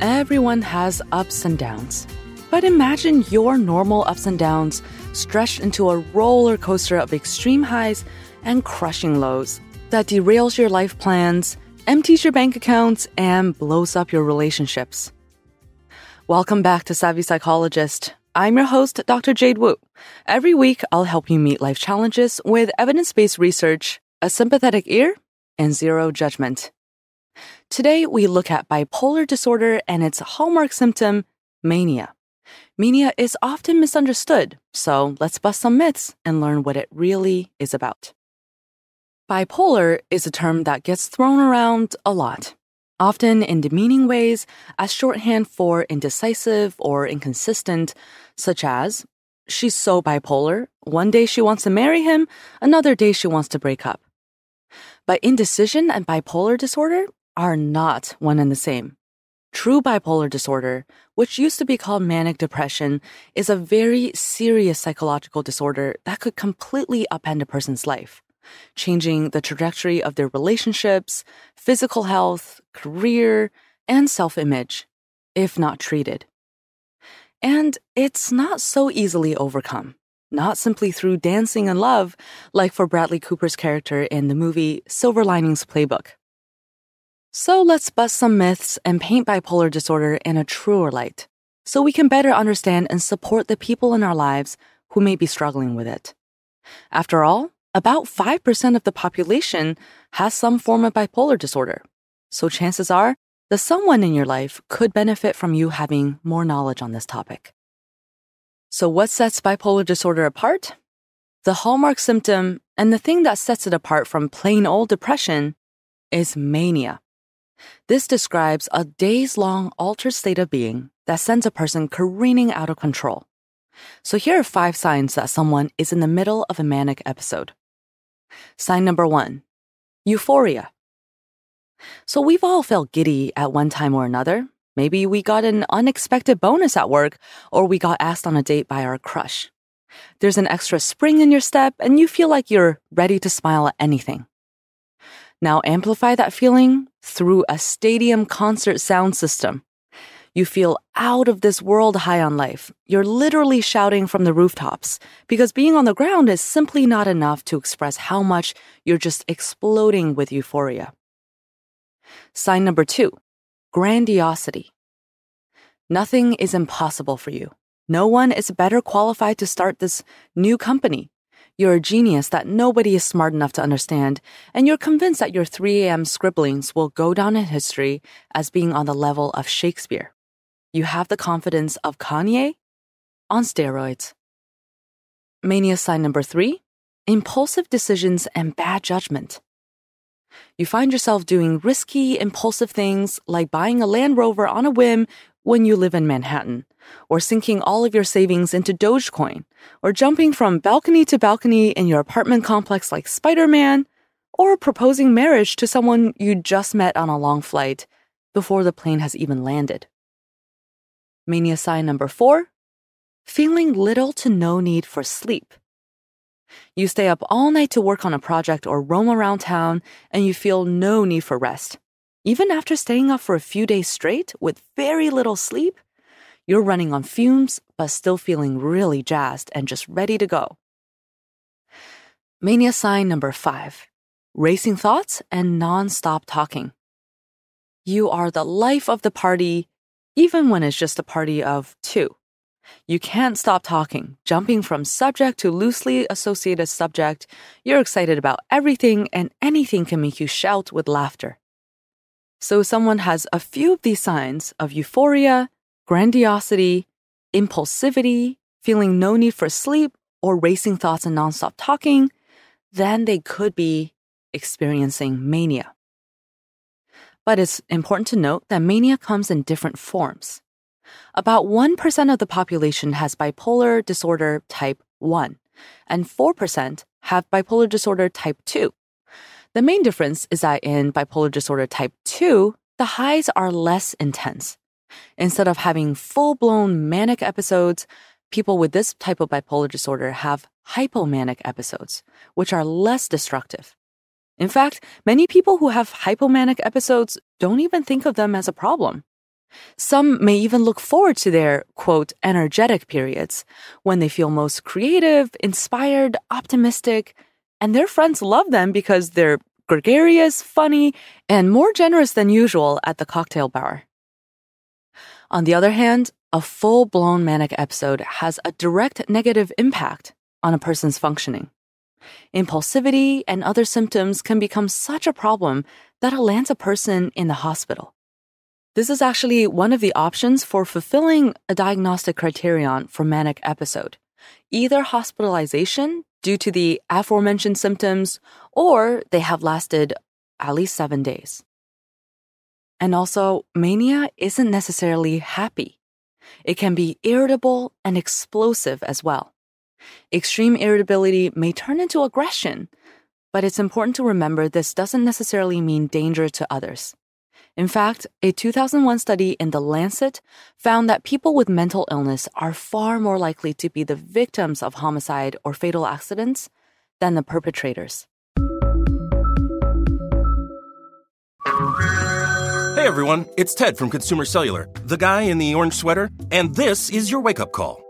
Everyone has ups and downs. But imagine your normal ups and downs stretched into a roller coaster of extreme highs and crushing lows that derails your life plans, empties your bank accounts, and blows up your relationships. Welcome back to Savvy Psychologist. I'm your host, Dr. Jade Wu. Every week, I'll help you meet life challenges with evidence based research, a sympathetic ear, and zero judgment. Today, we look at bipolar disorder and its hallmark symptom, mania. Mania is often misunderstood, so let's bust some myths and learn what it really is about. Bipolar is a term that gets thrown around a lot, often in demeaning ways as shorthand for indecisive or inconsistent, such as, she's so bipolar, one day she wants to marry him, another day she wants to break up. But indecision and bipolar disorder are not one and the same. True bipolar disorder, which used to be called manic depression, is a very serious psychological disorder that could completely upend a person's life, changing the trajectory of their relationships, physical health, career, and self image, if not treated. And it's not so easily overcome, not simply through dancing and love, like for Bradley Cooper's character in the movie Silver Linings Playbook. So let's bust some myths and paint bipolar disorder in a truer light so we can better understand and support the people in our lives who may be struggling with it. After all, about 5% of the population has some form of bipolar disorder. So chances are that someone in your life could benefit from you having more knowledge on this topic. So what sets bipolar disorder apart? The hallmark symptom and the thing that sets it apart from plain old depression is mania. This describes a days long altered state of being that sends a person careening out of control. So here are five signs that someone is in the middle of a manic episode. Sign number one euphoria. So we've all felt giddy at one time or another. Maybe we got an unexpected bonus at work, or we got asked on a date by our crush. There's an extra spring in your step, and you feel like you're ready to smile at anything. Now amplify that feeling through a stadium concert sound system. You feel out of this world high on life. You're literally shouting from the rooftops because being on the ground is simply not enough to express how much you're just exploding with euphoria. Sign number two, grandiosity. Nothing is impossible for you. No one is better qualified to start this new company. You're a genius that nobody is smart enough to understand, and you're convinced that your 3 a.m. scribblings will go down in history as being on the level of Shakespeare. You have the confidence of Kanye on steroids. Mania sign number three impulsive decisions and bad judgment. You find yourself doing risky, impulsive things like buying a Land Rover on a whim when you live in Manhattan, or sinking all of your savings into Dogecoin, or jumping from balcony to balcony in your apartment complex like Spider Man, or proposing marriage to someone you just met on a long flight before the plane has even landed. Mania sign number four feeling little to no need for sleep. You stay up all night to work on a project or roam around town, and you feel no need for rest. Even after staying up for a few days straight with very little sleep, you're running on fumes, but still feeling really jazzed and just ready to go. Mania sign number five racing thoughts and non stop talking. You are the life of the party, even when it's just a party of two. You can't stop talking, jumping from subject to loosely associated subject. You're excited about everything, and anything can make you shout with laughter. So, someone has a few of these signs of euphoria, grandiosity, impulsivity, feeling no need for sleep, or racing thoughts and nonstop talking, then they could be experiencing mania. But it's important to note that mania comes in different forms. About 1% of the population has bipolar disorder type 1, and 4% have bipolar disorder type 2. The main difference is that in bipolar disorder type 2, the highs are less intense. Instead of having full blown manic episodes, people with this type of bipolar disorder have hypomanic episodes, which are less destructive. In fact, many people who have hypomanic episodes don't even think of them as a problem. Some may even look forward to their, quote, energetic periods when they feel most creative, inspired, optimistic, and their friends love them because they're gregarious, funny, and more generous than usual at the cocktail bar. On the other hand, a full blown manic episode has a direct negative impact on a person's functioning. Impulsivity and other symptoms can become such a problem that it lands a person in the hospital. This is actually one of the options for fulfilling a diagnostic criterion for manic episode. Either hospitalization due to the aforementioned symptoms or they have lasted at least seven days. And also, mania isn't necessarily happy. It can be irritable and explosive as well. Extreme irritability may turn into aggression, but it's important to remember this doesn't necessarily mean danger to others. In fact, a 2001 study in The Lancet found that people with mental illness are far more likely to be the victims of homicide or fatal accidents than the perpetrators. Hey everyone, it's Ted from Consumer Cellular, the guy in the orange sweater, and this is your wake up call.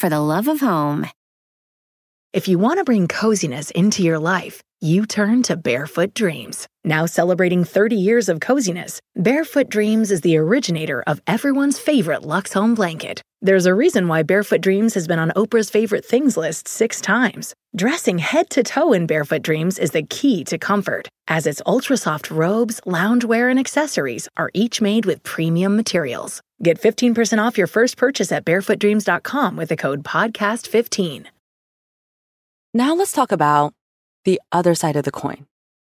for the love of home. If you want to bring coziness into your life, you turn to Barefoot Dreams. Now celebrating 30 years of coziness, Barefoot Dreams is the originator of everyone's favorite Lux Home blanket. There's a reason why Barefoot Dreams has been on Oprah's favorite things list six times. Dressing head to toe in Barefoot Dreams is the key to comfort, as its ultra soft robes, loungewear, and accessories are each made with premium materials. Get 15% off your first purchase at barefootdreams.com with the code PODCAST15. Now let's talk about the other side of the coin.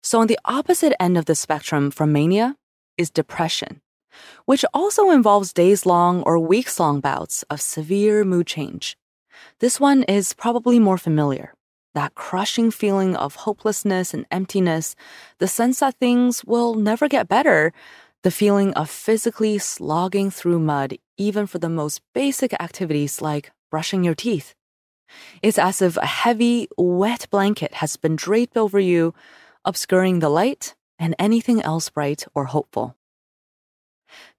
So, on the opposite end of the spectrum from mania is depression, which also involves days long or weeks long bouts of severe mood change. This one is probably more familiar. That crushing feeling of hopelessness and emptiness, the sense that things will never get better, the feeling of physically slogging through mud, even for the most basic activities like brushing your teeth. It's as if a heavy, wet blanket has been draped over you, obscuring the light and anything else bright or hopeful.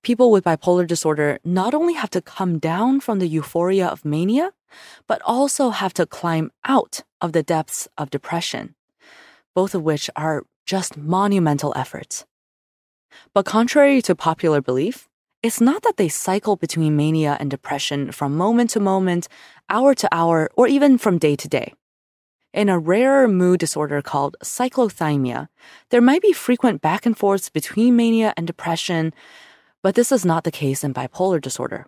People with bipolar disorder not only have to come down from the euphoria of mania, but also have to climb out of the depths of depression, both of which are just monumental efforts. But contrary to popular belief, it's not that they cycle between mania and depression from moment to moment, hour to hour, or even from day to day. In a rarer mood disorder called cyclothymia, there might be frequent back and forths between mania and depression, But this is not the case in bipolar disorder.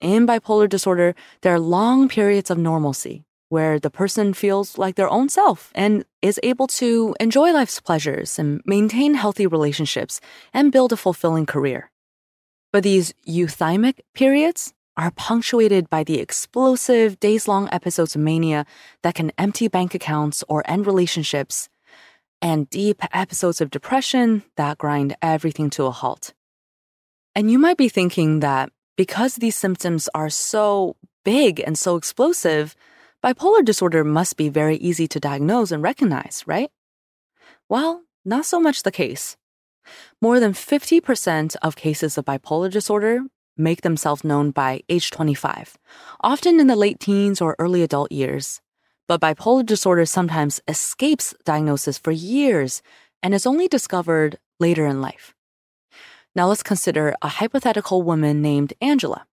In bipolar disorder, there are long periods of normalcy where the person feels like their own self and is able to enjoy life's pleasures and maintain healthy relationships and build a fulfilling career. But these euthymic periods are punctuated by the explosive days long episodes of mania that can empty bank accounts or end relationships, and deep episodes of depression that grind everything to a halt. And you might be thinking that because these symptoms are so big and so explosive, bipolar disorder must be very easy to diagnose and recognize, right? Well, not so much the case. More than 50% of cases of bipolar disorder make themselves known by age 25, often in the late teens or early adult years. But bipolar disorder sometimes escapes diagnosis for years and is only discovered later in life. Now let's consider a hypothetical woman named Angela.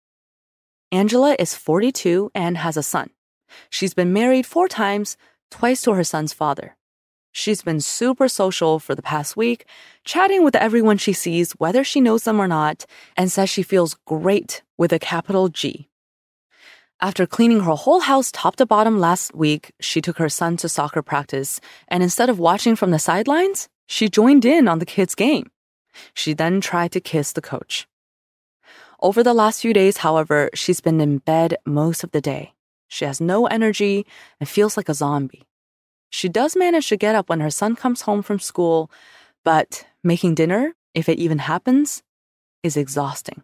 Angela is 42 and has a son. She's been married four times, twice to her son's father. She's been super social for the past week, chatting with everyone she sees, whether she knows them or not, and says she feels great with a capital G. After cleaning her whole house top to bottom last week, she took her son to soccer practice, and instead of watching from the sidelines, she joined in on the kids' game. She then tried to kiss the coach. Over the last few days, however, she's been in bed most of the day. She has no energy and feels like a zombie. She does manage to get up when her son comes home from school, but making dinner, if it even happens, is exhausting.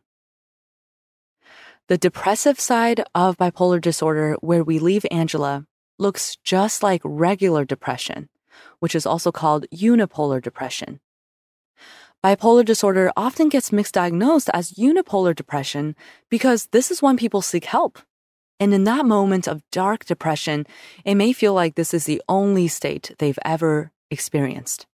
The depressive side of bipolar disorder, where we leave Angela, looks just like regular depression, which is also called unipolar depression. Bipolar disorder often gets misdiagnosed as unipolar depression because this is when people seek help. And in that moment of dark depression, it may feel like this is the only state they've ever experienced.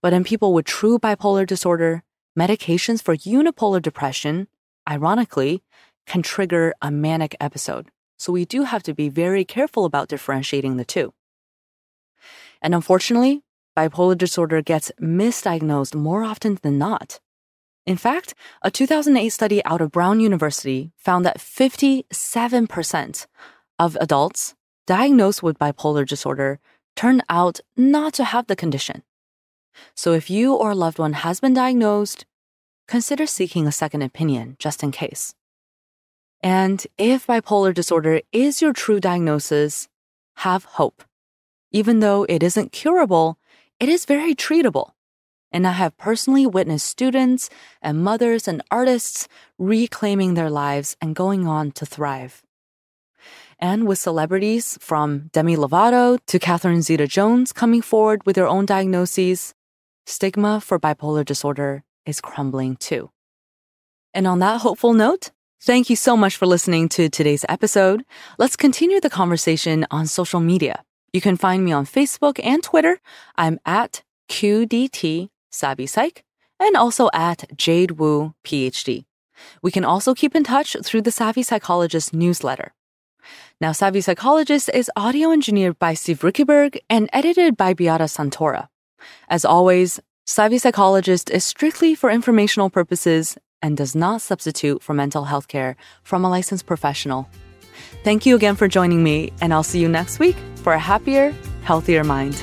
But in people with true bipolar disorder, medications for unipolar depression, ironically, can trigger a manic episode. So we do have to be very careful about differentiating the two. And unfortunately, bipolar disorder gets misdiagnosed more often than not. In fact, a 2008 study out of Brown University found that 57% of adults diagnosed with bipolar disorder turned out not to have the condition. So if you or a loved one has been diagnosed, consider seeking a second opinion just in case. And if bipolar disorder is your true diagnosis, have hope. Even though it isn't curable, it is very treatable and I have personally witnessed students and mothers and artists reclaiming their lives and going on to thrive. And with celebrities from Demi Lovato to Catherine Zeta Jones coming forward with their own diagnoses, stigma for bipolar disorder is crumbling too. And on that hopeful note, thank you so much for listening to today's episode. Let's continue the conversation on social media. You can find me on Facebook and Twitter. I'm at QDT Savvy Psych, and also at Jade Wu, PhD. We can also keep in touch through the Savvy Psychologist newsletter. Now, Savvy Psychologist is audio engineered by Steve Riekeberg and edited by Beata Santora. As always, Savvy Psychologist is strictly for informational purposes and does not substitute for mental health care from a licensed professional. Thank you again for joining me, and I'll see you next week for a happier, healthier mind.